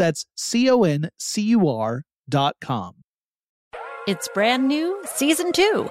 That's C O N C U R dot com. It's brand new, season two.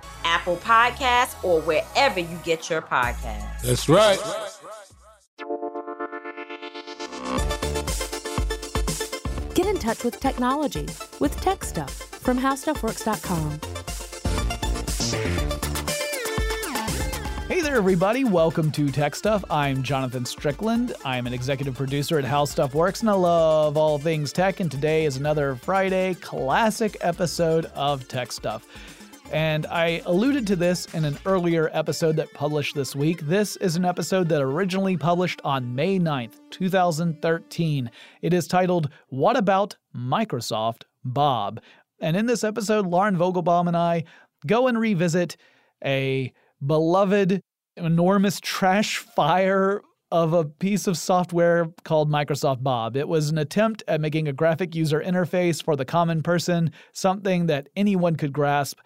Apple Podcasts, or wherever you get your podcasts. That's right. Get in touch with technology with Tech Stuff from HowStuffWorks.com. Hey there, everybody. Welcome to Tech Stuff. I'm Jonathan Strickland. I'm an executive producer at How Stuff Works, and I love all things tech. And today is another Friday classic episode of Tech Stuff. And I alluded to this in an earlier episode that published this week. This is an episode that originally published on May 9th, 2013. It is titled, What About Microsoft Bob? And in this episode, Lauren Vogelbaum and I go and revisit a beloved, enormous trash fire of a piece of software called Microsoft Bob. It was an attempt at making a graphic user interface for the common person, something that anyone could grasp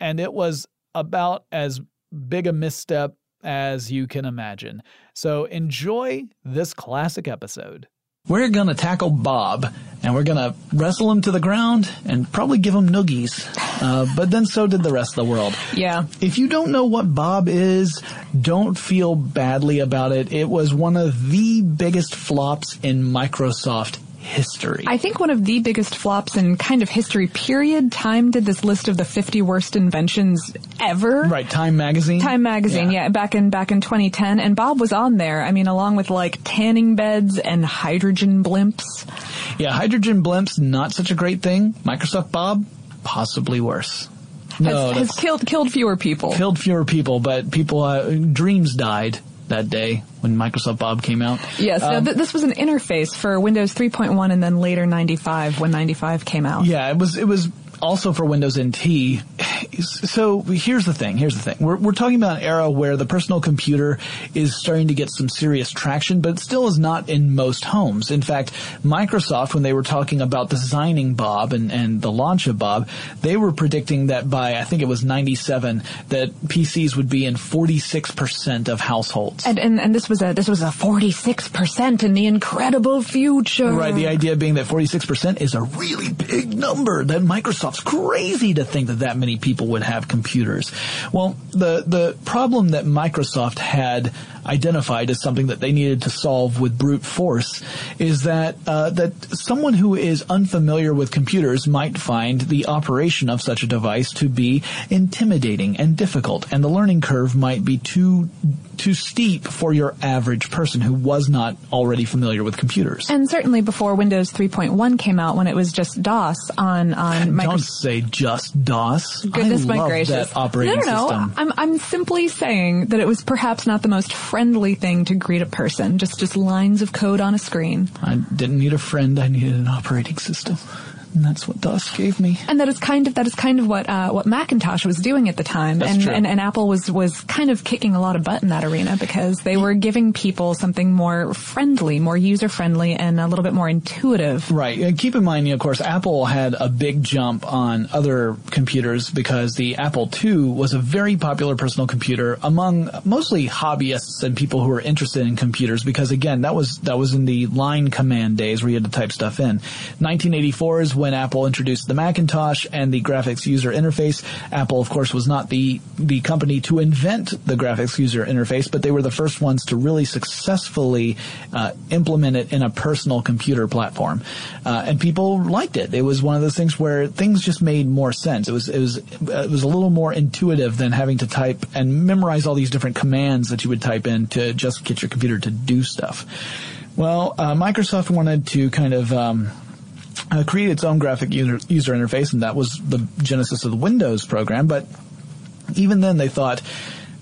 and it was about as big a misstep as you can imagine. So enjoy this classic episode. We're going to tackle Bob and we're going to wrestle him to the ground and probably give him noogies. Uh, but then so did the rest of the world. Yeah. If you don't know what Bob is, don't feel badly about it. It was one of the biggest flops in Microsoft history. I think one of the biggest flops in kind of history period. Time did this list of the 50 worst inventions ever. Right, Time magazine. Time magazine, yeah. yeah, back in back in 2010 and Bob was on there. I mean along with like tanning beds and hydrogen blimps. Yeah, hydrogen blimps not such a great thing. Microsoft Bob possibly worse. No, has, has killed killed fewer people. Killed fewer people, but people uh, dreams died that day when Microsoft Bob came out. Yes, um, th- this was an interface for Windows 3.1 and then later 95 when 95 came out. Yeah, it was it was also for Windows NT. So here's the thing. Here's the thing. We're, we're talking about an era where the personal computer is starting to get some serious traction, but it still is not in most homes. In fact, Microsoft, when they were talking about designing Bob and, and the launch of Bob, they were predicting that by, I think it was 97, that PCs would be in 46% of households. And, and, and this was a, this was a 46% in the incredible future. Right. The idea being that 46% is a really big number that Microsoft Microsoft's crazy to think that that many people would have computers. Well, the the problem that Microsoft had identified as something that they needed to solve with brute force is that uh, that someone who is unfamiliar with computers might find the operation of such a device to be intimidating and difficult, and the learning curve might be too too steep for your average person who was not already familiar with computers. And certainly before Windows 3.1 came out, when it was just DOS on on Don't Microsoft. say just DOS. Goodness I my love gracious! that operating no, no, no. system. I'm I'm simply saying that it was perhaps not the most friendly thing to greet a person. Just just lines of code on a screen. I didn't need a friend. I needed an operating system, and that's what DOS gave me. And that is kind of that is kind of what uh, what Macintosh was doing at the time, and, and and Apple was was kind of kicking a lot of butt in that arena because they were giving people something more friendly, more user friendly, and a little bit more intuitive. Right. And keep in mind, of course, Apple had a big jump on other computers because the Apple II was a very popular personal computer among mostly hobbyists and people who were interested in computers because again, that was, that was in the line command days where you had to type stuff in. 1984 is when Apple introduced the Macintosh and the graphics user interface. Apple, of course, was not the, the company to invent the graphics user interface, but they were the first ones to really successfully uh, implement it in a personal computer platform. Uh, and people liked it. It was one of those things where things just made more sense. It was it was uh, it was a little more intuitive than having to type and memorize all these different commands that you would type in to just get your computer to do stuff. Well, uh, Microsoft wanted to kind of um, uh, create its own graphic user, user interface, and that was the genesis of the Windows program. But even then, they thought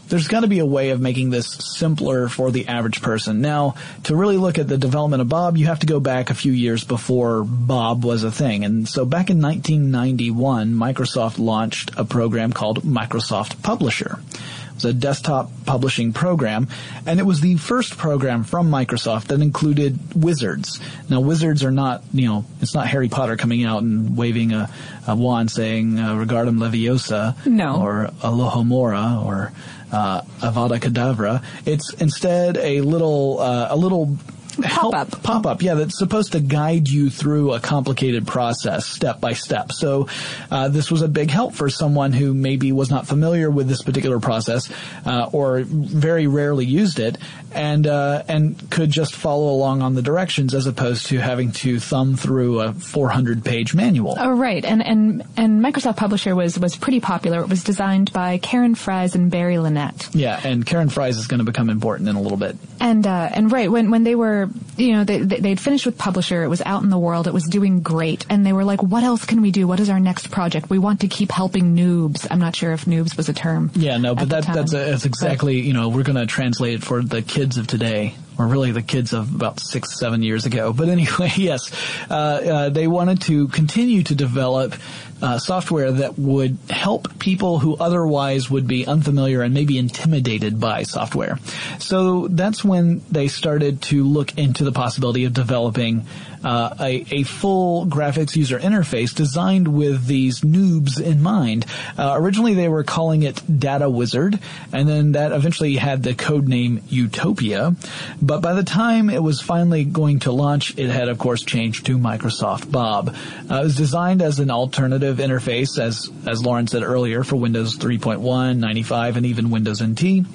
there's got to be a way of making this simpler for the average person. Now, to really look at the development of Bob, you have to go back a few years before Bob was a thing. And so back in 1991, Microsoft launched a program called Microsoft Publisher. It was a desktop publishing program, and it was the first program from Microsoft that included wizards. Now, wizards are not, you know, it's not Harry Potter coming out and waving a, a wand saying uh, "Regardum Leviosa" No. or "Alohomora" or uh, "Avada Kedavra." It's instead a little, uh, a little Pop-up. pop up, yeah, that's supposed to guide you through a complicated process step by step. So uh, this was a big help for someone who maybe was not familiar with this particular process uh, or very rarely used it, and uh, and could just follow along on the directions as opposed to having to thumb through a 400 page manual. Oh, right. And, and, and Microsoft Publisher was, was pretty popular. It was designed by Karen Fries and Barry Linnett. Yeah, and Karen Fries is going to become important in a little bit. And, uh, and right, when, when they were, you know, they, they- they'd finished with Publisher, it was out in the world, it was doing great, and they were like, what else can we do? What is our next project? We want to keep helping noobs. I'm not sure if noobs was a term. Yeah, no, but that, that's, that's exactly, you know, we're going to translate it for the kids of today, or really the kids of about six, seven years ago. But anyway, yes, uh, uh, they wanted to continue to develop uh, software that would help people who otherwise would be unfamiliar and maybe intimidated by software. So that's when they started to look into the possibility of developing uh, a, a full graphics user interface designed with these noobs in mind. Uh, originally, they were calling it Data Wizard, and then that eventually had the code name Utopia. But by the time it was finally going to launch, it had, of course, changed to Microsoft Bob. Uh, it was designed as an alternative interface, as as Lauren said earlier, for Windows 3.1, 95, and even Windows NT.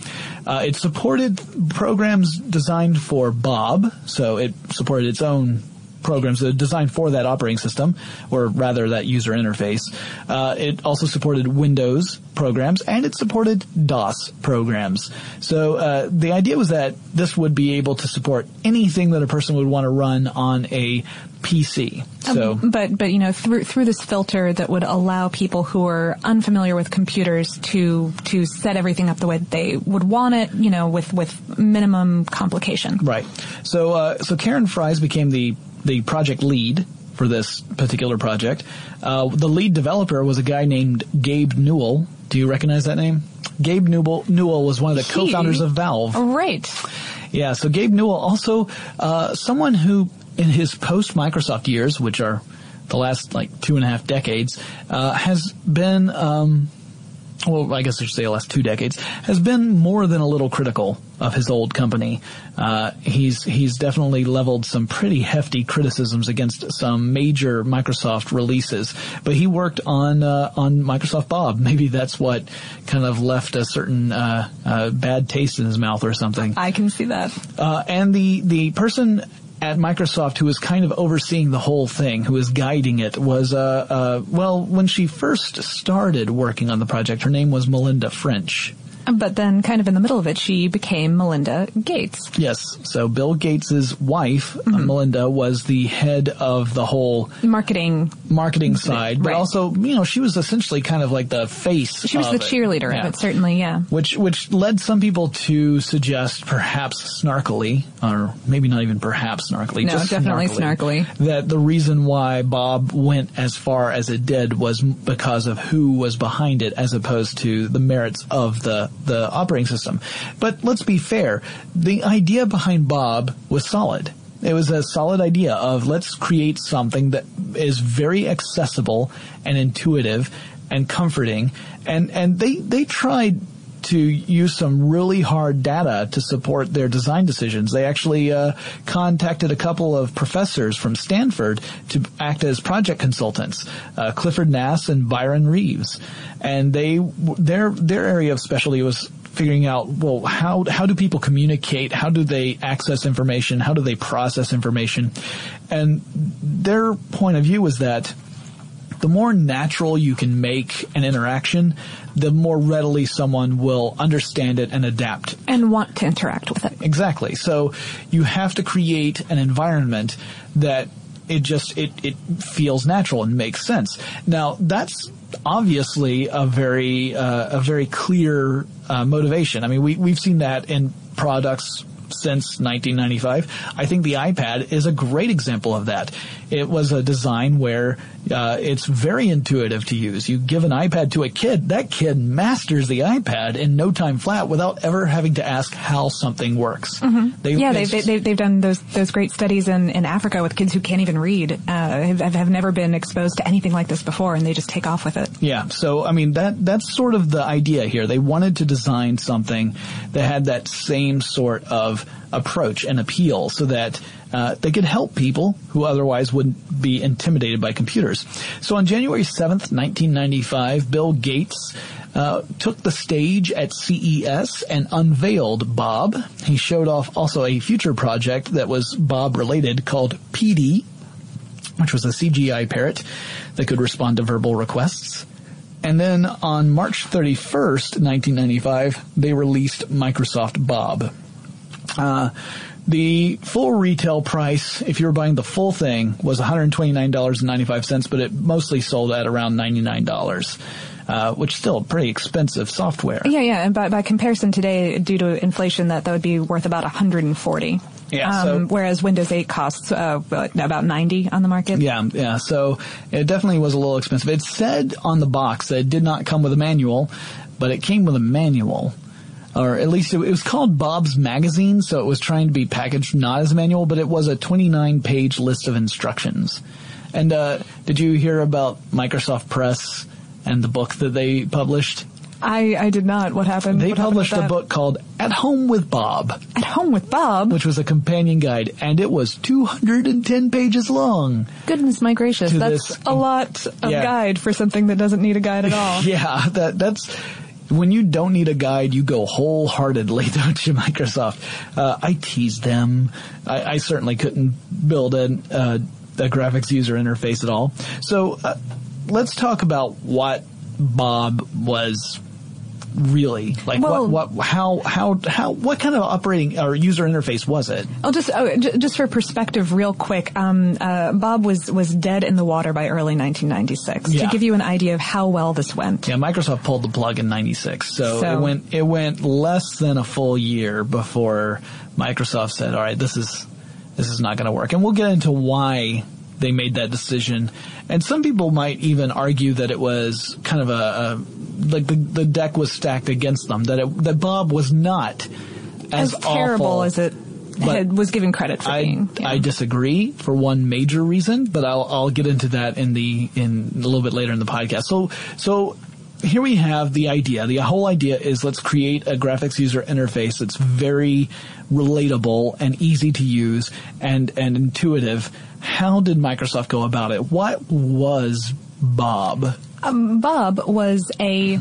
Uh, it supported programs designed for Bob, so it supported its own programs that are designed for that operating system, or rather that user interface. Uh, it also supported Windows programs and it supported DOS programs. So uh, the idea was that this would be able to support anything that a person would want to run on a PC. So Um, but but you know through through this filter that would allow people who are unfamiliar with computers to to set everything up the way they would want it, you know, with with minimum complication. Right. So uh, so Karen Fries became the the project lead for this particular project. Uh, the lead developer was a guy named Gabe Newell. Do you recognize that name? Gabe Newell, Newell was one of the He- co-founders of Valve. Right. Yeah, so Gabe Newell also uh, someone who in his post Microsoft years, which are the last like two and a half decades, uh, has been um, well, I guess I should say the last two decades, has been more than a little critical of his old company. Uh, he's he's definitely leveled some pretty hefty criticisms against some major Microsoft releases. But he worked on uh, on Microsoft Bob. Maybe that's what kind of left a certain uh, uh bad taste in his mouth or something. I can see that. Uh, and the the person at Microsoft who was kind of overseeing the whole thing, who was guiding it, was, uh, uh, well, when she first started working on the project, her name was Melinda French. But then, kind of in the middle of it, she became Melinda Gates. Yes. So Bill Gates's wife, mm-hmm. Melinda, was the head of the whole marketing marketing side, but right. also, you know, she was essentially kind of like the face. She was the it. cheerleader yeah. of it, certainly. Yeah. Which which led some people to suggest, perhaps snarkily, or maybe not even perhaps snarkily, no, just definitely snarkily, snarkily, that the reason why Bob went as far as it did was because of who was behind it, as opposed to the merits of the the operating system. But let's be fair. The idea behind Bob was solid. It was a solid idea of let's create something that is very accessible and intuitive and comforting. And, and they, they tried to use some really hard data to support their design decisions. They actually uh, contacted a couple of professors from Stanford to act as project consultants, uh, Clifford Nass and Byron Reeves, and they their their area of specialty was figuring out well how how do people communicate how do they access information how do they process information and their point of view was that the more natural you can make an interaction, the more readily someone will understand it and adapt. And want to interact with it. Exactly. So you have to create an environment that it just, it, it feels natural and makes sense. Now that's obviously a very, uh, a very clear uh, motivation. I mean, we, we've seen that in products since 1995. I think the iPad is a great example of that. It was a design where uh, it's very intuitive to use. You give an iPad to a kid, that kid masters the iPad in no time flat without ever having to ask how something works. Mm-hmm. They, yeah, they've, they've, they've, done those those great studies in, in Africa with kids who can't even read, uh, have, have never been exposed to anything like this before, and they just take off with it. Yeah, so I mean that that's sort of the idea here. They wanted to design something that had that same sort of approach and appeal, so that uh, they could help people who otherwise would be intimidated by computers. So on January 7th, 1995, Bill Gates uh, took the stage at CES and unveiled Bob. He showed off also a future project that was Bob related called Peedy, which was a CGI parrot that could respond to verbal requests. And then on March 31st, 1995, they released Microsoft Bob. Uh, the full retail price, if you were buying the full thing, was $129.95, but it mostly sold at around $99. Uh, which is still pretty expensive software. Yeah, yeah, and by, by comparison today, due to inflation, that that would be worth about 140. Yeah, um, so, whereas Windows 8 costs uh, about 90 on the market. Yeah, yeah. So it definitely was a little expensive. It said on the box that it did not come with a manual, but it came with a manual or at least it, was called Bob's Magazine, so it was trying to be packaged not as a manual, but it was a 29 page list of instructions. And uh, did you hear about Microsoft Press and the book that they published? I, I did not. What happened? They what published happened a book called At Home with Bob. At Home with Bob? Which was a companion guide, and it was 210 pages long. Goodness my gracious. That's this, a lot of yeah. guide for something that doesn't need a guide at all. yeah, that, that's, when you don't need a guide, you go wholeheartedly, don't you, Microsoft? Uh, I tease them. I, I, certainly couldn't build a, a, a, graphics user interface at all. So uh, let's talk about what Bob was really? Like well, what, what, how, how, how, what kind of operating or user interface was it? I'll just, oh, just for perspective real quick, um, uh, Bob was, was dead in the water by early 1996 yeah. to give you an idea of how well this went. Yeah, Microsoft pulled the plug in 96. So, so it went, it went less than a full year before Microsoft said, all right, this is, this is not going to work. And we'll get into why they made that decision. And some people might even argue that it was kind of a, a like the, the deck was stacked against them. That it, that Bob was not as, as terrible awful, as it had, was given credit for I, being. Yeah. I disagree for one major reason, but I'll I'll get into that in the in a little bit later in the podcast. So so here we have the idea. The whole idea is let's create a graphics user interface that's very relatable and easy to use and, and intuitive. How did Microsoft go about it? What was Bob? Um, Bob was a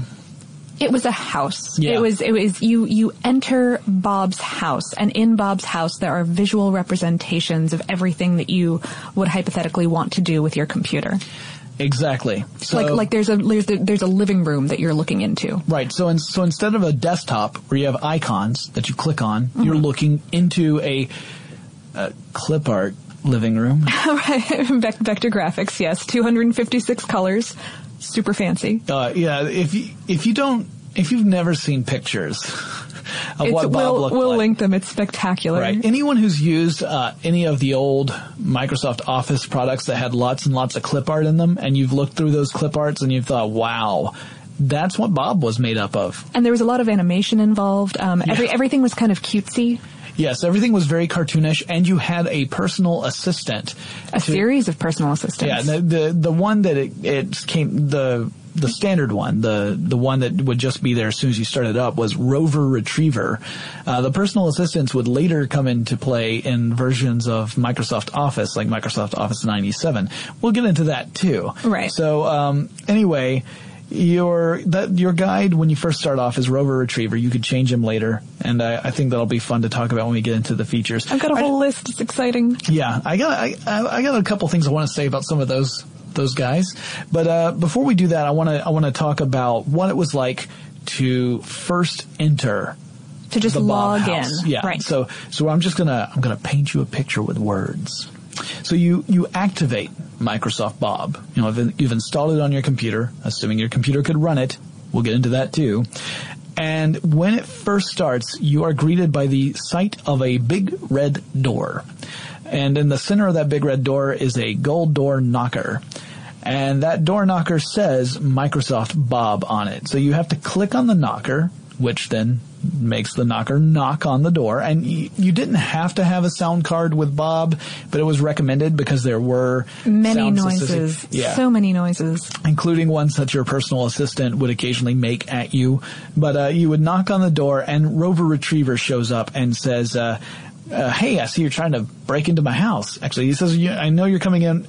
it was a house. Yeah. It was it was you you enter Bob's house and in Bob's house there are visual representations of everything that you would hypothetically want to do with your computer. Exactly. So, like like there's a there's a, there's a living room that you're looking into. Right. So, in, so instead of a desktop where you have icons that you click on, Mm-hmm. you're looking into a, a clip art living room. right. Vec- Vector graphics, yes, 256 colors, super fancy. Uh, yeah. If you if you don't if you've never seen pictures of It's, what Bob we'll looked we'll like, link them. It's spectacular. Right. Anyone who's used uh, any of the old Microsoft Office products that had lots and lots of clip art in them, and you've looked through those clip arts and you've thought, "Wow, that's what Bob was made up of." And there was a lot of animation involved. Um, every everything was kind of cutesy. Yes, everything was very cartoonish, and you had a personal assistant. A to- series of personal assistants. Yeah, the the, the one that it, it came the the standard one, the the one that would just be there as soon as you started up was Rover Retriever. Uh, the personal assistants would later come into play in versions of Microsoft Office, like Microsoft Office 97. We'll get into that too. Right. So um, anyway. Your that your guide when you first start off is Rover Retriever. You could change him later, and I, I think that'll be fun to talk about when we get into the features. I've got a whole list. It's exciting. yeah, I got I, I I got a couple things I want to say about some of those those guys, but uh, before we do that, I want to I want to talk about what it was like to first enter To just log house. in. Yeah. Right. So so I'm just gonna I'm gonna paint you a picture with words. So you you activate Microsoft Bob. You know you've installed it on your computer, assuming your computer could run it. We'll get into that too. And when it first starts, you are greeted by the sight of a big red door. And in the center of that big red door is a gold door knocker. And that door knocker says Microsoft Bob on it. So you have to click on the knocker, which then makes the knocker knock on the door. And y- you didn't have to have a sound card with Bob, but it was recommended because there were Many noises. Yeah So many noises. including ones that your personal assistant would occasionally make at you. But uh, you would knock on the door, and Rover Retriever shows up and says, uh, uh, "Hey, I see you're trying to break into my house." Actually, he says, "You- "I know you're coming in."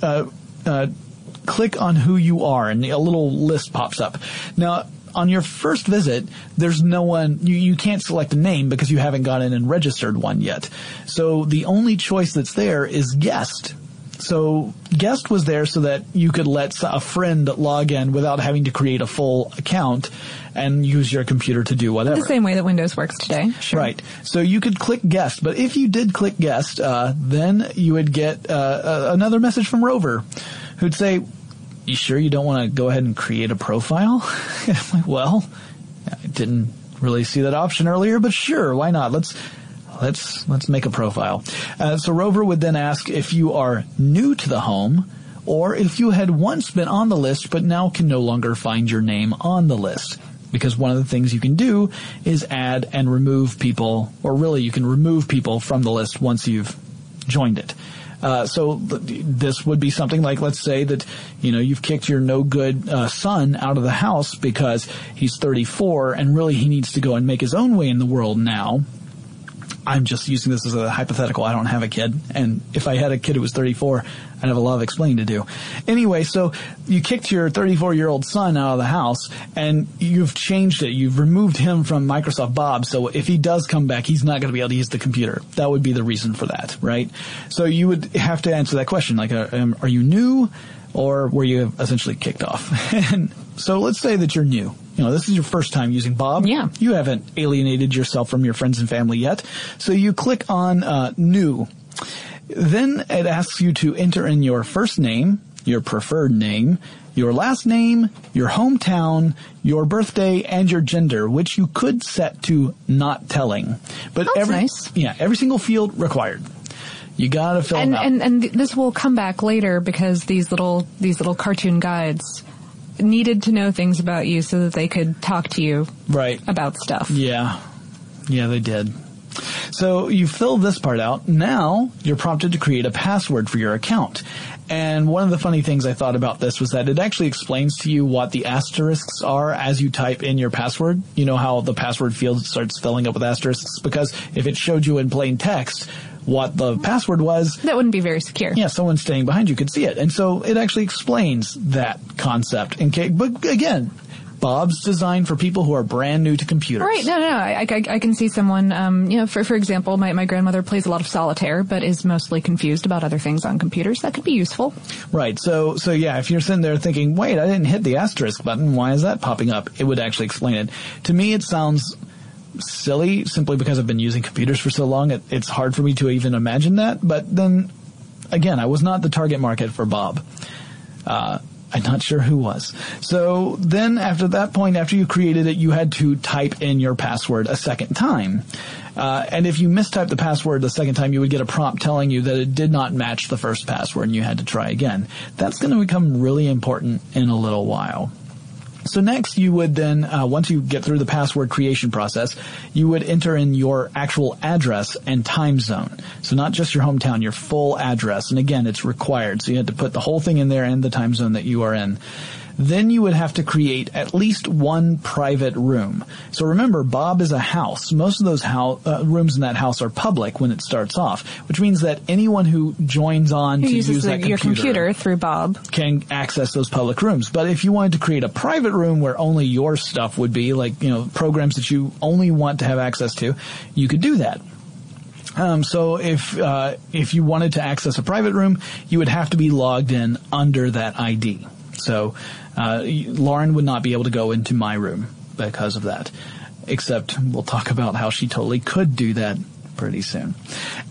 Click on who you are, and a little list pops up. Now. On your first visit, there's no one, you, you can't select a name because you haven't gone in and registered one yet. So the only choice that's there is guest. So guest was there so that you could let a friend log in without having to create a full account and use your computer to do whatever. The same way that Windows works today. Sure. Right. So you could click guest, but if you did click guest, uh, then you would get uh, uh, another message from Rover, who'd say, "You sure you don't want to go ahead and create a profile?" I'm like, "Well, I didn't really see that option earlier, but sure, why not? Let's." Let's let's make a profile. Uh, so Rover would then ask if you are new to the home, or if you had once been on the list but now can no longer find your name on the list. Because one of the things you can do is add and remove people, or really you can remove people from the list once you've joined it. Uh, so th- this would be something like, let's say that you know you've kicked your no good uh, son out of the house because he's 34 and really he needs to go and make his own way in the world now. I'm just using this as a hypothetical. I don't have a kid, and if I had a kid who was 34, I'd have a lot of explaining to do. Anyway, so you kicked your 34 year old son out of the house, and you've changed it. You've removed him from Microsoft Bob, so if he does come back, he's not going to be able to use the computer. That would be the reason for that, right? So you would have to answer that question, like, uh, um, are you new, or were you essentially kicked off? and so let's say that you're new. You know, this is your first time using Bob. Yeah. You haven't alienated yourself from your friends and family yet. So you click on uh, New. Then it asks you to enter in your first name, your preferred name, your last name, your hometown, your birthday, and your gender, which you could set to not telling. But That's every nice. yeah, every single field required. You gotta fill and, them out. and and th- this will come back later because these little these little cartoon guides needed to know things about you so that they could talk to you right. about stuff. Yeah. Yeah, they did. So you fill this part out. Now you're prompted to create a password for your account. And one of the funny things I thought about this was that it actually explains to you what the asterisks are as you type in your password. You know how the password field starts filling up with asterisks? Because if it showed you in plain text, what the password was. That wouldn't be very secure. Yeah, someone standing behind you could see it. And so it actually explains that concept. In case, but again, Bob's designed for people who are brand new to computers. Right. No, no, no. I, I, I can see someone, um, you know, for, for example, my, my grandmother plays a lot of solitaire, but is mostly confused about other things on computers. That could be useful. Right. So, so yeah, if you're sitting there thinking, wait, I didn't hit the asterisk button. Why is that popping up? It would actually explain it. To me, it sounds silly simply because I've been using computers for so long. It, it's hard for me to even imagine that. But then again, I was not the target market for Bob. Uh, I'm not sure who was. So then after that point, after you created it, you had to type in your password a second time. Uh, and if you mistyped the password the second time, you would get a prompt telling you that it did not match the first password and you had to try again. That's going to become really important in a little while. So next you would then, uh, once you get through the password creation process, you would enter in your actual address and time zone. So not just your hometown, your full address. And again, it's required. So you had to put the whole thing in there and the time zone that you are in then you would have to create at least one private room. So remember, Bob is a house. Most of those house, uh, rooms in that house are public when it starts off, which means that anyone who joins on Who to use the, that your computer through Bob. can access those public rooms. But if you wanted to create a private room where only your stuff would be, like, you know, programs that you only want to have access to, you could do that. Um, so if uh, if you wanted to access a private room, you would have to be logged in under that ID. So uh, Lauren would not be able to go into my room because of that. Except we'll talk about how she totally could do that pretty soon.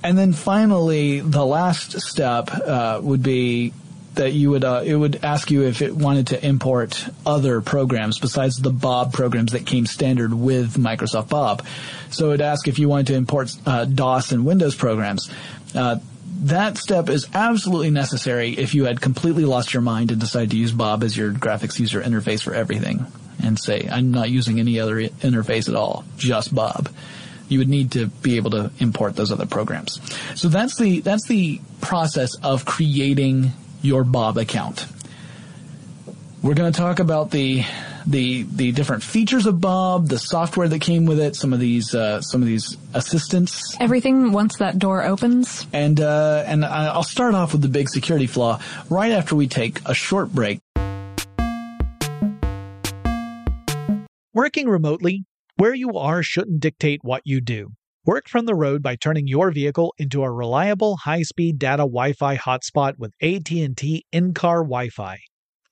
And then finally, the last step uh, would be that you would uh, it would ask you if it wanted to import other programs besides the Bob programs that came standard with Microsoft Bob. So it would ask if you wanted to import uh, DOS and Windows programs. That step is absolutely necessary if you had completely lost your mind and decided to use Bob as your graphics user interface for everything and say, I'm not using any other interface at all, just Bob. You would need to be able to import those other programs. So that's the, that's the process of creating your Bob account. We're going to talk about the the the different features of Bob, the software that came with it, some of these uh, some of these assistants, Everything once that door opens. and uh, and I- I'll start off with the big security flaw right after we take a short break. Working remotely, where you are shouldn't dictate what you do. Work from the road by turning your vehicle into a reliable high-speed data Wi-Fi hotspot with AT&T in-car Wi-Fi.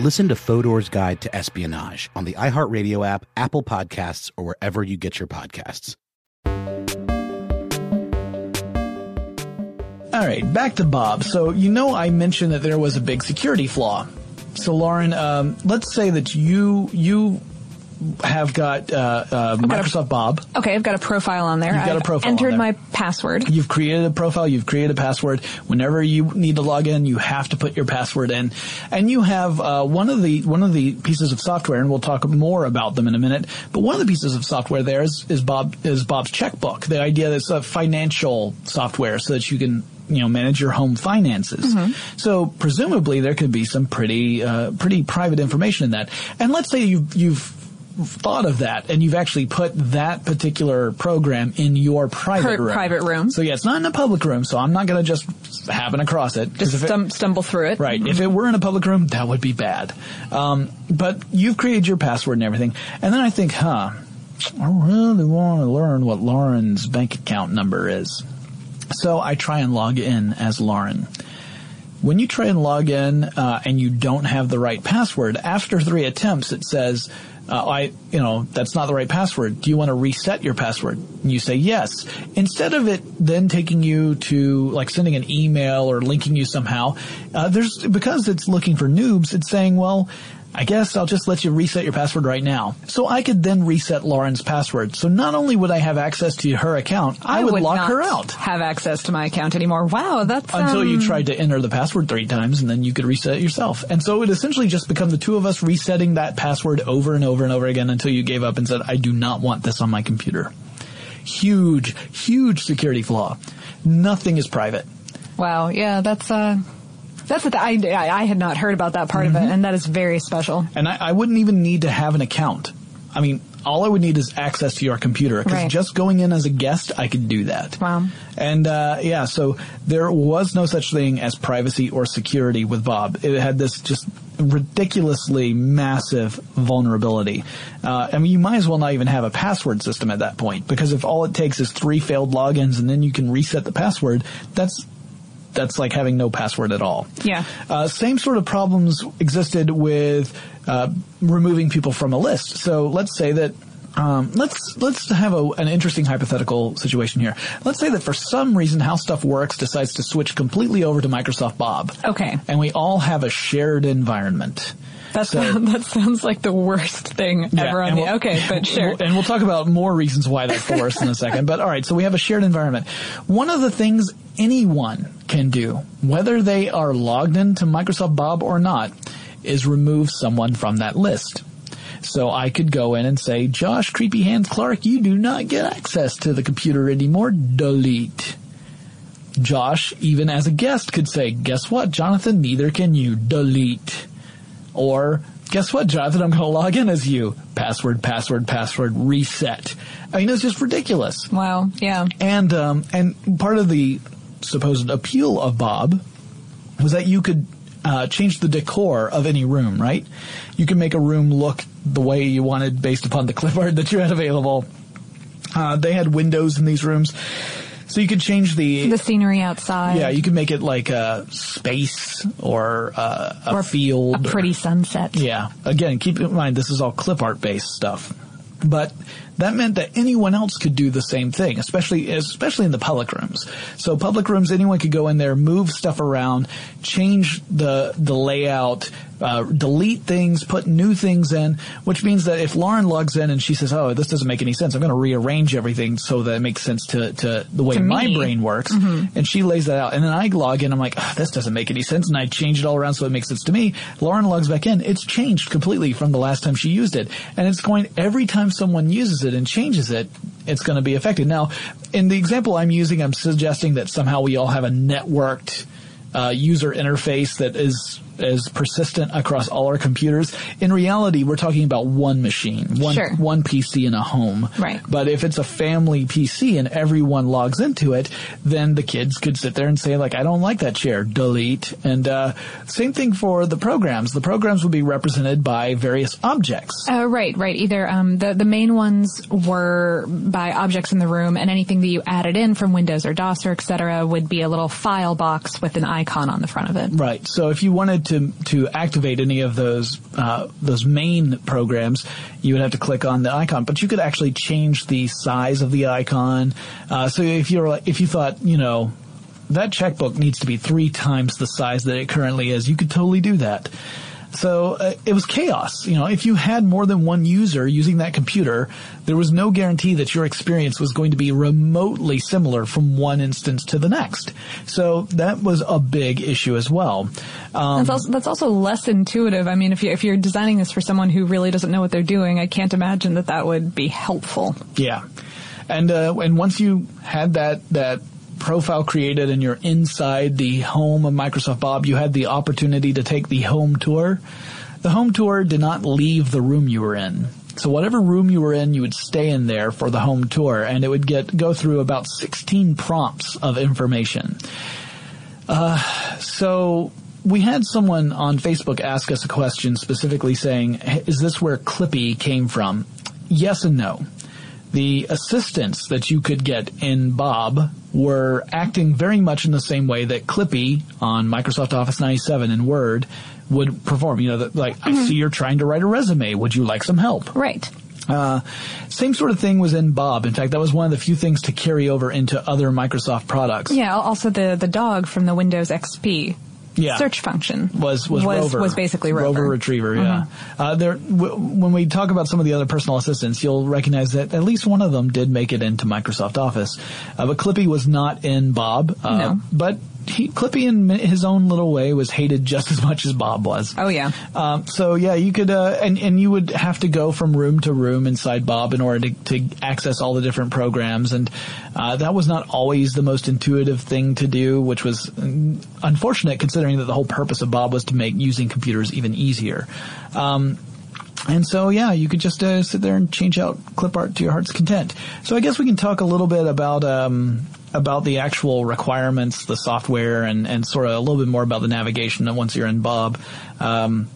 Listen to Fodor's Guide to Espionage on the iHeartRadio app, Apple Podcasts, or wherever you get your podcasts. All right, back to Bob. So you know I mentioned that there was a big security flaw. So Lauren, um, let's say that you you have got uh, uh, Microsoft Bob. Okay, I've got a profile on there. You've got a I've profile on Entered my password. You've created a profile, you've created a password. Whenever you need to log in, you have to put your password in. And you have uh, one of the one of the pieces of software, and we'll talk more about them in a minute. But one of the pieces of software there is, is Bob is Bob's checkbook. The idea that it's a financial software so that you can you know manage your home finances. So presumably there could be some pretty uh, pretty private information in that. And let's say you've you've thought of that and you've actually put that particular program in your private Per- room. private room. So yeah, it's not in a public room, so I'm not going to just happen across it. Just if it- stumble through it. Right. If it were in a public room, that would be bad. Um, but you've created your password and everything. And then I think, huh, I really want to learn what Lauren's bank account number is. So I try and log in as Lauren. When you try and log in uh, and you don't have the right password, after three attempts, it says, uh, "I, you know, that's not the right password. Do you want to reset your password?" And you say yes. Instead of it then taking you to like sending an email or linking you somehow, uh, there's because it's looking for noobs. It's saying, "Well." I guess I'll just let you reset your password right now. So I could then reset Lauren's password. So not only would I have access to her account, I, would, lock not her out. Have access to my account anymore. Wow, that's Until you um, tried to enter the password three times and then you could reset it yourself. And so it essentially just become the two of us resetting that password over and over and over again until you gave up and said, I do not want this on my computer. Huge, huge security flaw. Nothing is private. Wow, yeah, that's uh, that's what the, I, I I had not heard about that part of it, and that is very special. And I, I wouldn't even need to have an account. I mean, all I would need is access to your computer because Right. just going in as a guest, I could do that. Wow. And uh, yeah, so there was no such thing as privacy or security with Bob. It had this just ridiculously massive vulnerability. Uh, I mean, you might as well not even have a password system at that point because if all it takes is three failed logins and then you can reset the password, that's that's like having no password at all. Yeah. Uh, same sort of problems existed with uh, removing people from a list. So let's say that um, let's let's have a, an interesting hypothetical situation here. Let's say that for some reason How Stuff Works decides to switch completely over to Microsoft Bob. Okay. And we all have a shared environment. That sounds, that sounds like the worst thing Yeah, ever on the. we'll- Okay, but sure. And we'll talk about more reasons why that's the worst in a second. But all right, so we have a shared environment. One of the things anyone can do, whether they are logged into Microsoft Bob or not, is remove someone from that list. So I could go in and say, Josh Creepy Hands Clark, you do not get access to the computer anymore. Delete. Josh, even as a guest, could say, guess what, Jonathan, neither can you. Delete. Or, guess what, Jonathan, I'm going to log in as you. Password, password, password, reset. I mean, it's just ridiculous. Wow, yeah. And, um, and part of the supposed appeal of Bob was that you could uh, change the decor of any room, right? You can make a room look the way you wanted based upon the clip art that you had available. Uh, they had windows in these rooms. So you could change the the scenery outside. Yeah, you could make it like a space or uh, a Or field, a pretty sunset. Yeah. Again, keep in mind this is all clip art based stuff. But that meant that anyone else could do the same thing, especially especially in the public rooms. So public rooms, anyone could go in there, move stuff around, change the the layout, uh, delete things, put new things in. Which means that if Lauren logs in and she says, "Oh, this doesn't make any sense," I'm going to rearrange everything so that it makes sense to to the way To my me. brain works. Mhm. And she lays that out, and then I log in. I'm like, "Ah, "This doesn't make any sense," and I change it all around so it makes sense to me. Lauren logs back in. It's changed completely from the last time she used it, and it's going every time someone uses it and changes it, it's going to be affected. Now, in the example I'm using, I'm suggesting that somehow we all have a networked uh, user interface that is is persistent across all our computers. In reality, we're talking about one machine, one Sure. one PC in a home. Right. But if it's a family PC and everyone logs into it, then the kids could sit there and say like, I don't like that chair, delete. And uh, same thing for the programs. The programs would be represented by various objects. Uh, right, right. Either um, the the main ones were by objects in the room, and anything that you added in from Windows or DOS or etc. would be a little file box with an icon on the front of it. Right. So if you wanted to to activate any of those uh, those main programs, you would have to click on the icon. But you could actually change the size of the icon. Uh, so if you're if you thought, you know, that checkbook needs to be three times the size that it currently is, you could totally do that. So uh, it was chaos. You know, if you had more than one user using that computer, there was no guarantee that your experience was going to be remotely similar from one instance to the next. So that was a big issue as well. Um, that's also that's also less intuitive. I mean, if you if you're designing this for someone who really doesn't know what they're doing, I can't imagine that that would be helpful. Yeah, and uh, and once you had that that profile created and you're inside the home of Microsoft Bob, you had the opportunity to take the home tour. The home tour did not leave the room you were in. So whatever room you were in, you would stay in there for the home tour, and it would get go through about 16 prompts of information. Uh, so we had someone on Facebook ask us a question specifically saying, "Is this where Clippy came from?" Yes and no. The assistants that you could get in Bob were acting very much in the same way that Clippy on Microsoft Office 97 and Word would perform. You know, that, like, I see you're trying to write a resume. Would you like some help? Right. Uh, same sort of thing was in Bob. In fact, that was one of the few things to carry over into other Microsoft products. Yeah. Also, the the dog from the Windows XP Yeah. search function was was, was, Rover was basically Rover. Retriever. Yeah. Uh, there, w- when we talk about some of the other personal assistants, you'll recognize that at least one of them did make it into Microsoft Office. Uh, but Clippy was not in Bob. Uh, No. But he, Clippy, in his own little way, was hated just as much as Bob was. Oh yeah. Um, so yeah, you could, uh, and and you would have to go from room to room inside Bob in order to, to access all the different programs, and uh, that was not always the most intuitive thing to do, which was mm, unfortunate considering that the whole purpose of Bob was to make using computers even easier. Um, and so, yeah, you could just uh, sit there and change out clip art to your heart's content. So, I guess we can talk a little bit about um, about the actual requirements, the software, and and sort of a little bit more about the navigation once you're in Bob. Um,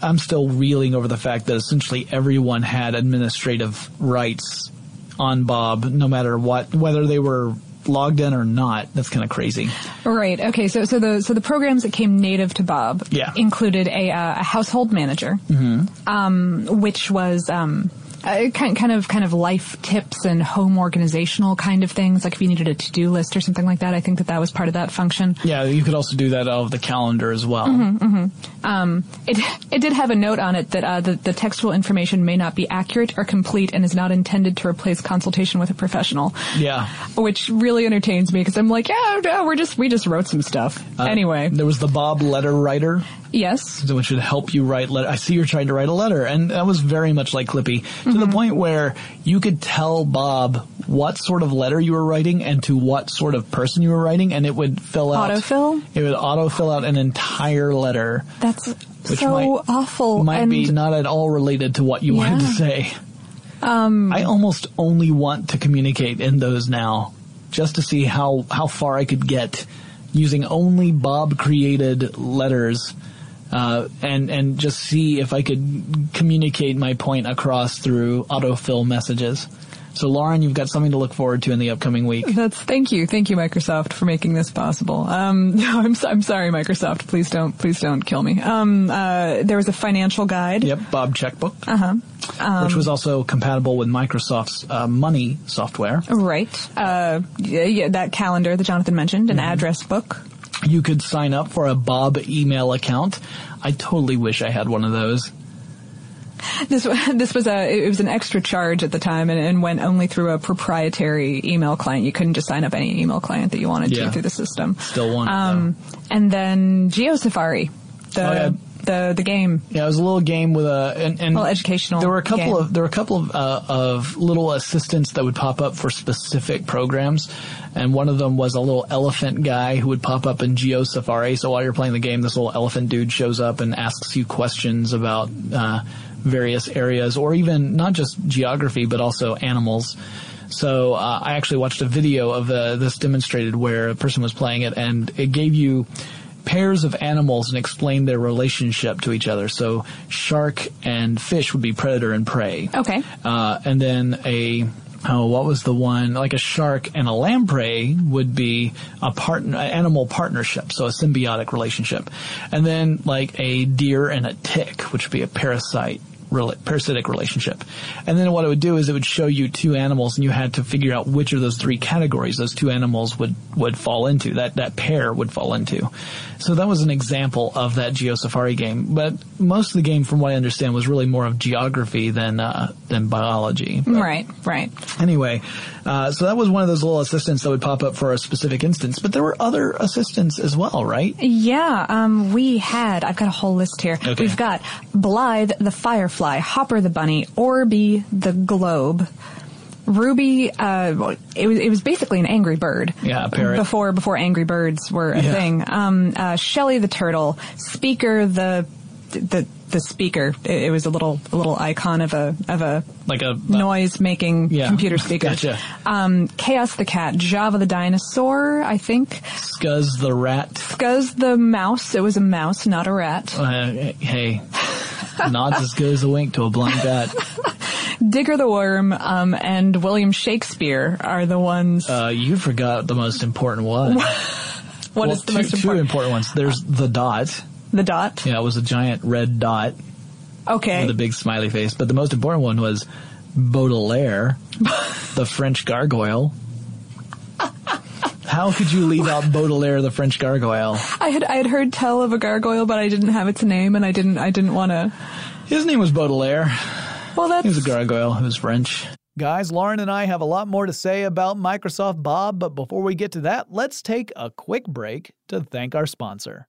I'm still reeling over the fact that essentially everyone had administrative rights on Bob, no matter what, whether they were logged in or not. That's kind of crazy. Right. Okay. So so the so the programs that came native to Bob Yeah. included a uh, a household manager, Mm-hmm. um, which was um, uh, kind kind of kind of life tips and home organizational kind of things. Like if you needed a to do list or something like that, I think that that was part of that function. Yeah, you could also do that out of the calendar as well. hmm hmm Um, it it did have a note on it that uh, the, the textual information may not be accurate or complete and is not intended to replace consultation with a professional, Yeah. which really entertains me because I'm like, yeah, yeah, we're just we just wrote some stuff Uh, anyway. There was the Bob letter writer. Yes. Which would help you write letter. I see you're trying to write a letter. And that was very much like Clippy to the point where you could tell Bob what sort of letter you were writing and to what sort of person you were writing and it would fill out. Autofill? It would auto fill out an entire letter. That's so might- awful. Might and be not at all related to what you wanted to say. um, I almost only want to communicate in those now, just to see how how far I could get using only Bob created letters, uh, and and just see if I could communicate my point across through autofill messages. So, Lauren, you've got something to look forward to in the upcoming week. That's thank you, thank you, Microsoft, for making this possible. Um, no, I'm I'm sorry, Microsoft. Please don't please don't kill me. Um, uh, there was a financial guide. Yep, Bob Checkbook. Uh huh. Um, which was also compatible with Microsoft's uh, Money software. Right. Uh, yeah, yeah, that calendar that Jonathan mentioned, an Mm-hmm. address book. You could sign up for a Bob email account. I totally wish I had one of those. This this was a it was an extra charge at the time and, and went only through a proprietary email client. You couldn't just sign up any email client that you wanted Yeah. to through the system. Still one. Um, and then GeoSafari, the Oh, yeah. the the game. Yeah, it was a little game with a and, and Well, educational There were a couple game. of there were a couple of uh, of little assistants that would pop up for specific programs, and one of them was a little elephant guy who would pop up in Geo Safari. So while you're playing the game, this little elephant dude shows up and asks you questions about uh, various areas, or even not just geography, but also animals. So uh, I actually watched a video of uh, this demonstrated where a person was playing it, and it gave you pairs of animals and explained their relationship to each other. So shark and fish would be predator and prey. Okay. Uh, and then a oh, what was the one? Like a shark and a lamprey would be a partner, animal partnership, so a symbiotic relationship. And then like a deer and a tick, which would be a parasite. Rela- Parasitic relationship, and then what it would do is it would show you two animals, and you had to figure out which of those three categories those two animals would would fall into. That that pair would fall into. So that was an example of that Geo Safari game. But most of the game, from what I understand, was really more of geography than uh, than biology. But Right, right. Anyway, uh, so that was one of those little assistants that would pop up for a specific instance. But there were other assistants as well, right? Yeah, um, we had, I've got a whole list here. Okay. We've got Blythe the Firefly, Hopper the Bunny, Orby the Globe, Ruby, uh, it was, it was basically an angry bird. Yeah, parrot. Before, before angry birds were a Yeah. thing. Um, uh, Shelly the Turtle, Speaker the, the, the speaker. It, it was a little, a little icon of a, of a Like a noise making Yeah. computer speaker. Gotcha. Um, Chaos the Cat, Java the Dinosaur, I think. Scuzz the rat. Scuzz the Mouse, it was a mouse, not a rat. Uh, hey, nods as good as a wink to a blind bat. Digger the Worm um, and William Shakespeare are the ones. Uh, you forgot the most important one. What What is the two, most two important? important ones? There's the dot. The dot. Yeah, it was a giant red dot Okay. with a big smiley face. But the most important one was Baudelaire, the French gargoyle. How could you leave out Baudelaire, the French gargoyle? I had I had heard tell of a gargoyle, but I didn't have its name, and I didn't I didn't want to. His name was Baudelaire. Well, that's He was a gargoyle. He was French. Guys, Lauren and I have a lot more to say about Microsoft Bob, but before we get to that, let's take a quick break to thank our sponsor.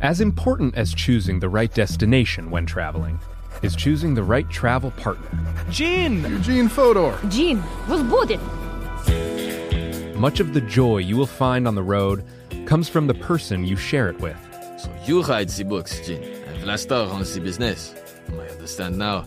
As important as choosing the right destination when traveling is choosing the right travel partner. Gene! Eugene Fodor! Gene, was it. Much of the joy you will find on the road comes from the person you share it with. So you write the books, Gene, and Vlasta runs the business. I understand now.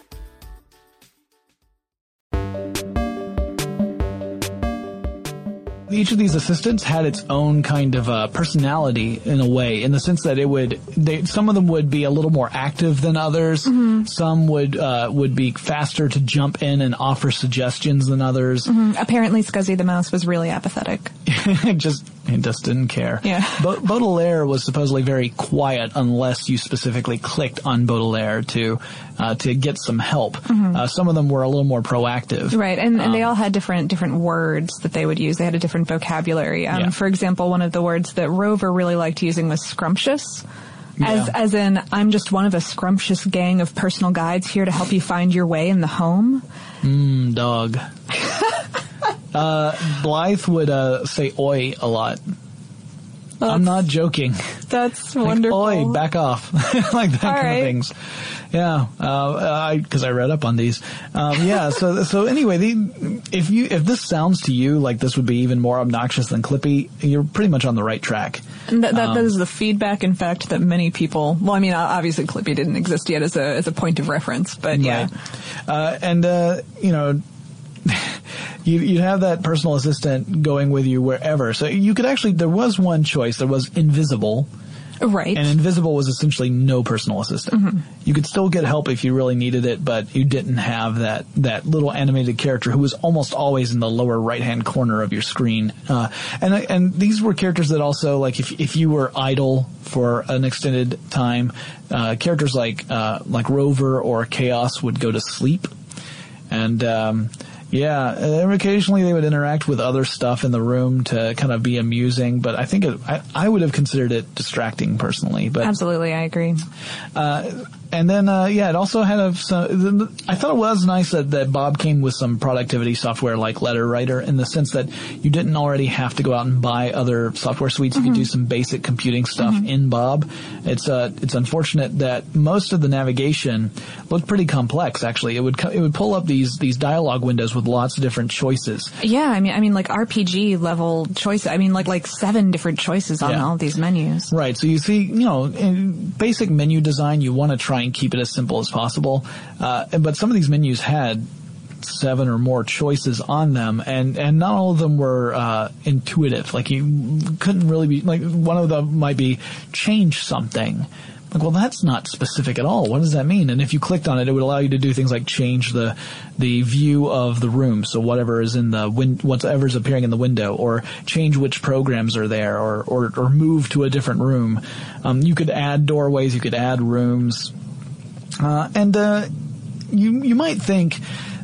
Each of these assistants had its own kind of uh, personality in a way, in the sense that it would, they, some of them would be a little more active than others. Mm-hmm. Some would uh, would be faster to jump in and offer suggestions than others. Mhm. Apparently, Scuzzy the mouse was really apathetic. just it just didn't care. Yeah. Ba- Baudelaire was supposedly very quiet unless you specifically clicked on Baudelaire to uh, to get some help. Mhm. Uh, some of them were a little more proactive. Right, and, and they Um, all had different different words that they would use. They had a different vocabulary. Um, Yeah. For example, one of the words that Rover really liked using was scrumptious. As, Yeah. as in, I'm just one of a scrumptious gang of personal guides here to help you find your way in the home. Mm, dog. uh, Blythe would uh, say "oi" a lot. I'm not joking. That's Like, wonderful. Oi, back off, like that All kind right. of things. Yeah, uh, I because I read up on these. Um, yeah, so so anyway, the, if you if this sounds to you like this would be even more obnoxious than Clippy, you're pretty much on the right track. And that, that, Um, that is the feedback, in fact, that many people. Well, I mean, obviously, Clippy didn't exist yet as a as a point of reference, but yeah, Uh, and uh, you know, you you'd have that personal assistant going with you wherever. So you could actually there was one choice. There was invisible. Right. And invisible was essentially no personal assistant. Mm-hmm. You could still get help if you really needed it, but you didn't have that that little animated character who was almost always in the lower right hand corner of your screen. Uh, and and these were characters that also like if if you were idle for an extended time, uh, characters like uh, like Rover or Chaos would go to sleep, and. Um, yeah, and occasionally they would interact with other stuff in the room to kind of be amusing, but I think it, I, I would have considered it distracting personally. But absolutely, I agree. uh, and then, uh, yeah, it also had a, some, I thought it was nice that, that Bob came with some productivity software like Letter Writer in the sense that you didn't already have to go out and buy other software suites. You could do some basic computing stuff in Bob. It's, uh, it's unfortunate that most of the navigation looked pretty complex, actually. It would, co- it would pull up these, these dialogue windows with lots of different choices. Yeah, I mean, I mean, like RPG level choices. I mean, like like seven different choices on Yeah. all these menus. Right. So you see, you know, in basic menu design, you want to try and keep it as simple as possible. Uh, but some of these menus had seven or more choices on them, and and not all of them were uh, intuitive. Like you couldn't really be like one of them might be change something. Like, well, that's not specific at all. What does that mean? And if you clicked on it, it would allow you to do things like change the the view of the room, so whatever is in the win- whatever's appearing in the window, or change which programs are there, or or, or move to a different room. Um, you could add doorways, you could add rooms, and uh, you you might think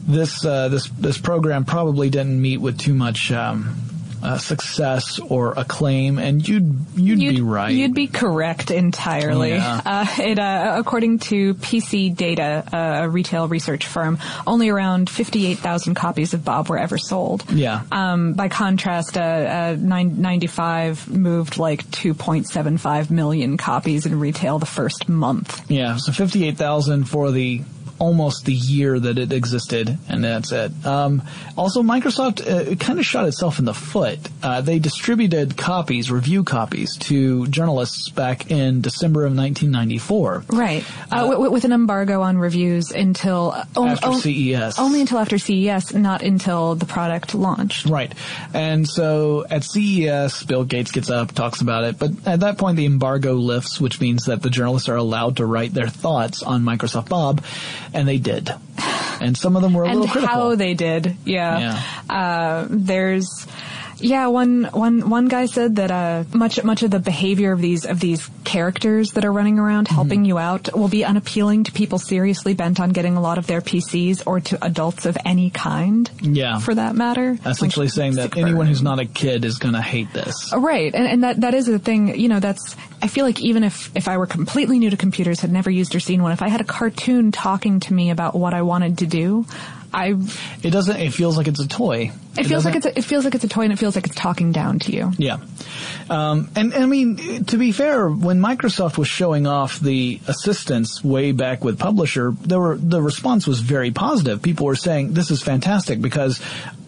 this uh, this this program probably didn't meet with too much um, uh, success or acclaim, and you'd you'd, be right. You'd be correct entirely. Yeah. Uh, it, uh, according to PC Data, uh, a retail research firm, only around 58,000 copies of Bob were ever sold. Yeah. Um, by contrast, uh, uh, nine, 95 moved like 2.75 million copies in retail the first month. Yeah, so 58,000 for the almost the year that it existed, and that's it. Um, also, Microsoft uh, kind of shot itself in the foot. Uh, they distributed copies, review copies, to journalists back in December of 1994. Right. Uh, w- with an embargo on reviews until uh, on- After on- CES. Only until after CES, not until the product launched. Right. And so at CES, Bill Gates gets up, talks about it, but at that point the embargo lifts, which means that the journalists are allowed to write their thoughts on Microsoft Bob, and they did. And some of them were a and little critical. how they did. Yeah. Uh, there's, yeah, one, one, one guy said that, uh, much, much of the behavior of these, of these characters that are running around helping you out will be unappealing to people seriously bent on getting a lot of their PCs or to adults of any kind. yeah. For that matter. Essentially saying that anyone who's not a kid is going to hate this. Uh, Right, and, and that that is the thing. You know, that's. I feel like even if if I were completely new to computers, had never used or seen one, if I had a cartoon talking to me about what I wanted to do, I. It doesn't, it feels like it's a toy. It, feels like it's a, it feels like it's a toy, and it feels like it's talking down to you. Yeah. Um, and, I mean, to be fair, when Microsoft was showing off the assistance way back with Publisher, there were, the response was very positive. People were saying, this is fantastic because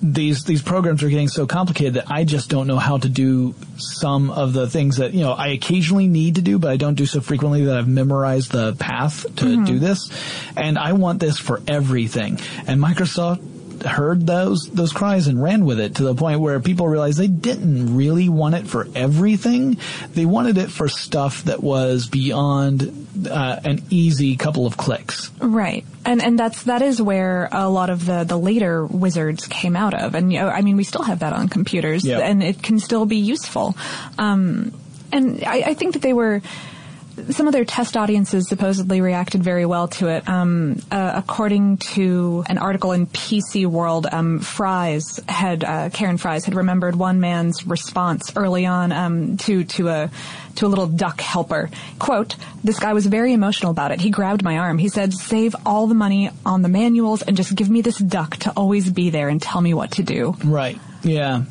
these, these programs are getting so complicated that I just don't know how to do some of the things that, you know, I occasionally need to do, but I don't do so frequently that I've memorized the path to Mhm. do this. And I want this for everything. And Microsoft heard those those cries and ran with it to the point where people realized they didn't really want it for everything. They wanted it for stuff that was beyond uh, an easy couple of clicks. Right. And and that's that is where a lot of the the later wizards came out of. And you know, I mean, we still have that on computers, Yeah. and it can still be useful. Um, and I, I think that they were. Some of their test audiences supposedly reacted very well to it. Um, uh, according to an article in PC World, um, Fries had uh, Karen Fries had remembered one man's response early on um, to to a to a little duck helper. Quote: This guy was very emotional about it. He grabbed my arm. He said, "Save all the money on the manuals and just give me this duck to always be there and tell me what to do." Right. Yeah.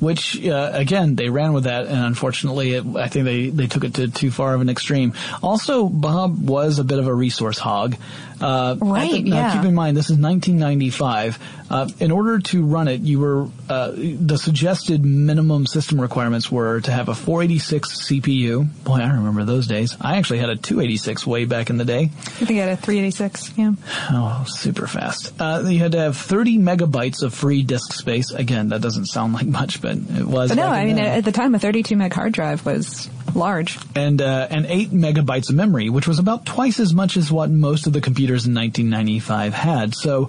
Which uh, again, they ran with that, and unfortunately, it, I think they, they took it to too far of an extreme. Also, Bob was a bit of a resource hog. Uh, at the- Right, now, yeah. keep in mind, this is 1995. Uh, in order to run it, you were uh, the suggested minimum system requirements were to have a 486 CPU. Boy, I remember those days. I actually had a 286 way back in the day. I think I had a 386. Yeah. Oh, super fast. Uh, you had to have 30 megabytes of free disk space. Again, that doesn't sound like much, but it was. But no, I mean, at the time, a 32 meg hard drive was large. and uh, and eight megabytes of memory, which was about twice as much as what most of the computers in 1995 had. So,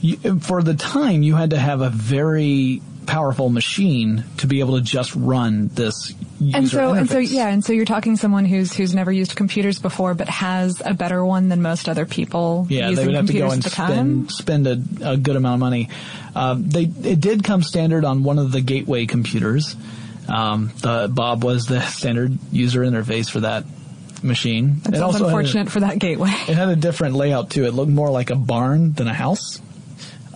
you, for the time, you had to have a very powerful machine to be able to just run this user And so, and so, yeah, and so you're talking someone who's who's never used computers before, but has a better one than most other people Yeah, they using would have to go and at the time. spend spend a, a good amount of money. Um, they it did come standard on one of the gateway computers. Um, the Bob was the standard user interface for that machine. That It also had a- unfortunate for that gateway. It had a different layout too. It looked more like a barn than a house.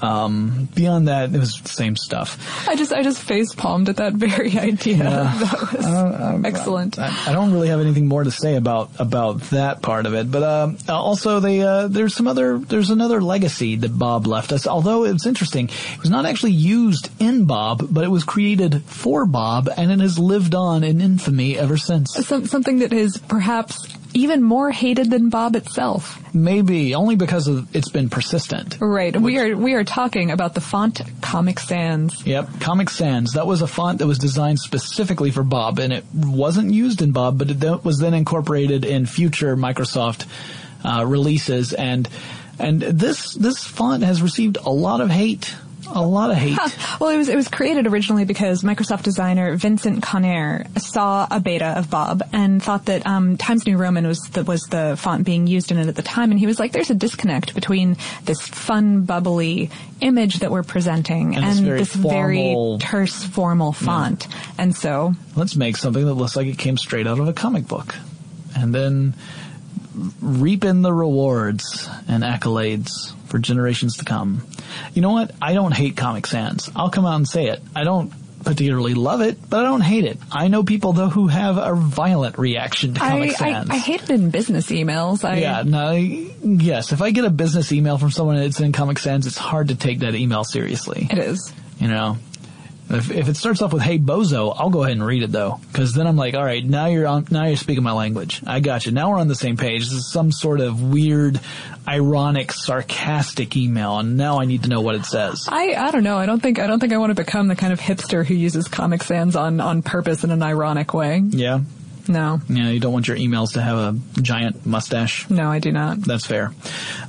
Um, beyond that, it was the same stuff. I just I just face palmed at that very idea. Yeah. that was Uh, excellent. I, I don't really have anything more to say about about that part of it, but um, also they uh, there's some other there's another legacy that Bob left us. Although it's interesting, it was not actually used in Bob, but it was created for Bob, and it has lived on in infamy ever since. Some, something that is perhaps even more hated than Bob itself. Maybe only because of it's been persistent. Right. we are we are talking about the font Comic Sans. Yep, Comic Sans. That was a font that was designed specifically for Bob, and it wasn't used in Bob, but it was then incorporated in future Microsoft uh, releases. And and this this font has received a lot of hate A lot of hate. well, it was it was created originally because Microsoft designer Vincent Connare saw a beta of Bob and thought that um, Times New Roman was the was the font being used in it at the time, and he was like, "There's a disconnect between this fun, bubbly image that we're presenting And and, this very this formal- very terse, formal font." And so, Let's make something that looks like it came straight out of a comic book. And then reap in the rewards and accolades for generations to come. You know what? I don't hate Comic Sans. I'll come out and say it. I don't particularly love it, but I don't hate it. I know people though who have a violent reaction to Comic I, Sans. I hate it in business emails. I, yeah, no, yes. If I get a business email from someone that's in Comic Sans, it's hard to take that email seriously. It is. You know, if, if it starts off with "Hey bozo," I'll go ahead and read it though, because then I'm like, all right, now you're on, now you're speaking my language. I got you. Now we're on the same page. This is some sort of weird, ironic, sarcastic email, and now I need to know what it says. I, I don't know. I don't think I don't think I want to become the kind of hipster who uses Comic Sans on, on purpose in an ironic way. Yeah. No. Yeah, you don't want your emails to have a giant mustache. No, I do not. That's fair.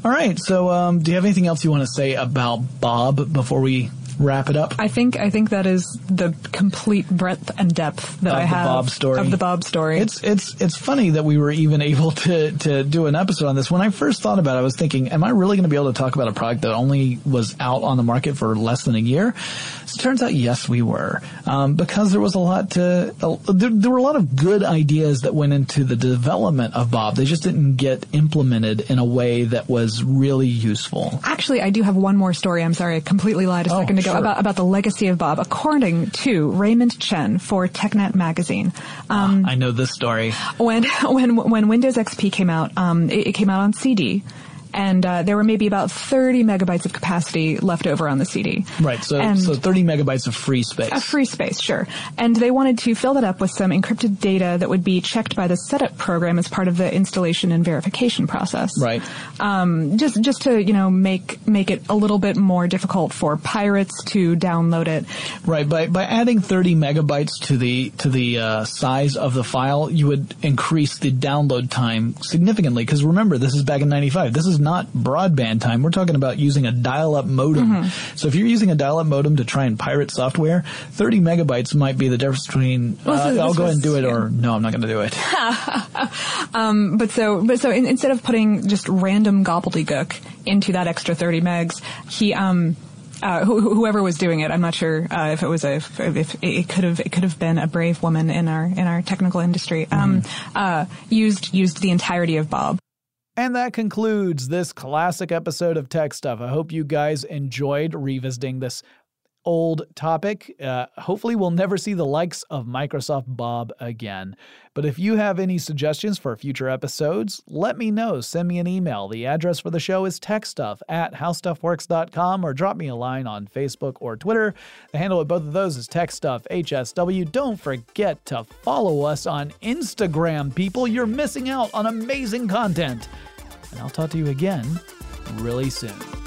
All right. So, um, do you have anything else you want to say about Bob before we wrap it up? I think I think that is the complete breadth and depth that Of I the have Bob story. of the Bob story. It's it's it's funny that we were even able to to do an episode on this. When I first thought about it, I was thinking, am I really going to be able to talk about a product that only was out on the market for less than a year? So it turns out, yes, we were, um, because there was a lot to. Uh, there, there were a lot of good ideas that went into the development of Bob. They just didn't get implemented in a way that was really useful. Actually, I do have one more story. I'm sorry, I completely lied a Oh, second ago sure. about, about the legacy of Bob. According to Raymond Chen for TechNet magazine, um, I know this story. when when when Windows XP came out, um, it, it came out on CD, and uh, there were maybe about 30 megabytes of capacity left over on the CD. Right. So And- so 30 megabytes of free space. A free space, sure. And they wanted to fill that up with some encrypted data that would be checked by the setup program as part of the installation and verification process. Right. Um, just just to you know make make it a little bit more difficult for pirates to download it. Right. By by adding 30 megabytes to the to the uh, size of the file, you would increase the download time significantly. Because remember, this is back in '95. This is not broadband time. We're talking about using a dial-up modem. Mm-hmm. So if you're using a dial-up modem to try and pirate software, 30 megabytes might be the difference between Well, uh, this is- I'll go and do it or no, I'm not going to do it. um, but so, but so in, instead of putting just random gobbledygook into that extra 30 megs, he, um, uh, who- whoever was doing it, I'm not sure uh, if it was a, if, if it could have, it could have been a brave woman in our in our technical industry. Um, uh, used used the entirety of Bob. And that concludes this classic episode of Tech Stuff. I hope you guys enjoyed revisiting this old topic. Uh, hopefully, we'll never see the likes of Microsoft Bob again. But if you have any suggestions for future episodes, let me know. Send me an email. The address for the show is techstuff at howstuffworks.com or drop me a line on Facebook or Twitter. The handle of both of those is techstuffhsw. Don't forget to follow us on Instagram, people. You're missing out on amazing content. And I'll talk to you again really soon.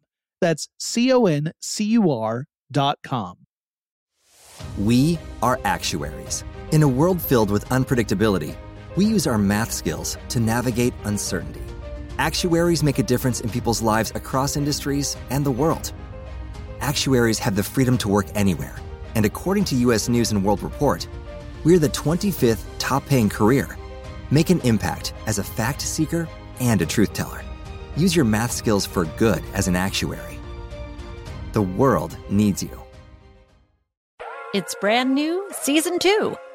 That's C O N C U R dot com. We are actuaries. In a world filled with unpredictability, we use our math skills to navigate uncertainty. Actuaries make a difference in people's lives across industries and the world. Actuaries have the freedom to work anywhere, and according to US News and World Report, we're the 25th top paying career. Make an impact as a fact seeker and a truth teller. Use your math skills for good as an actuary. The world needs you. It's brand new season two.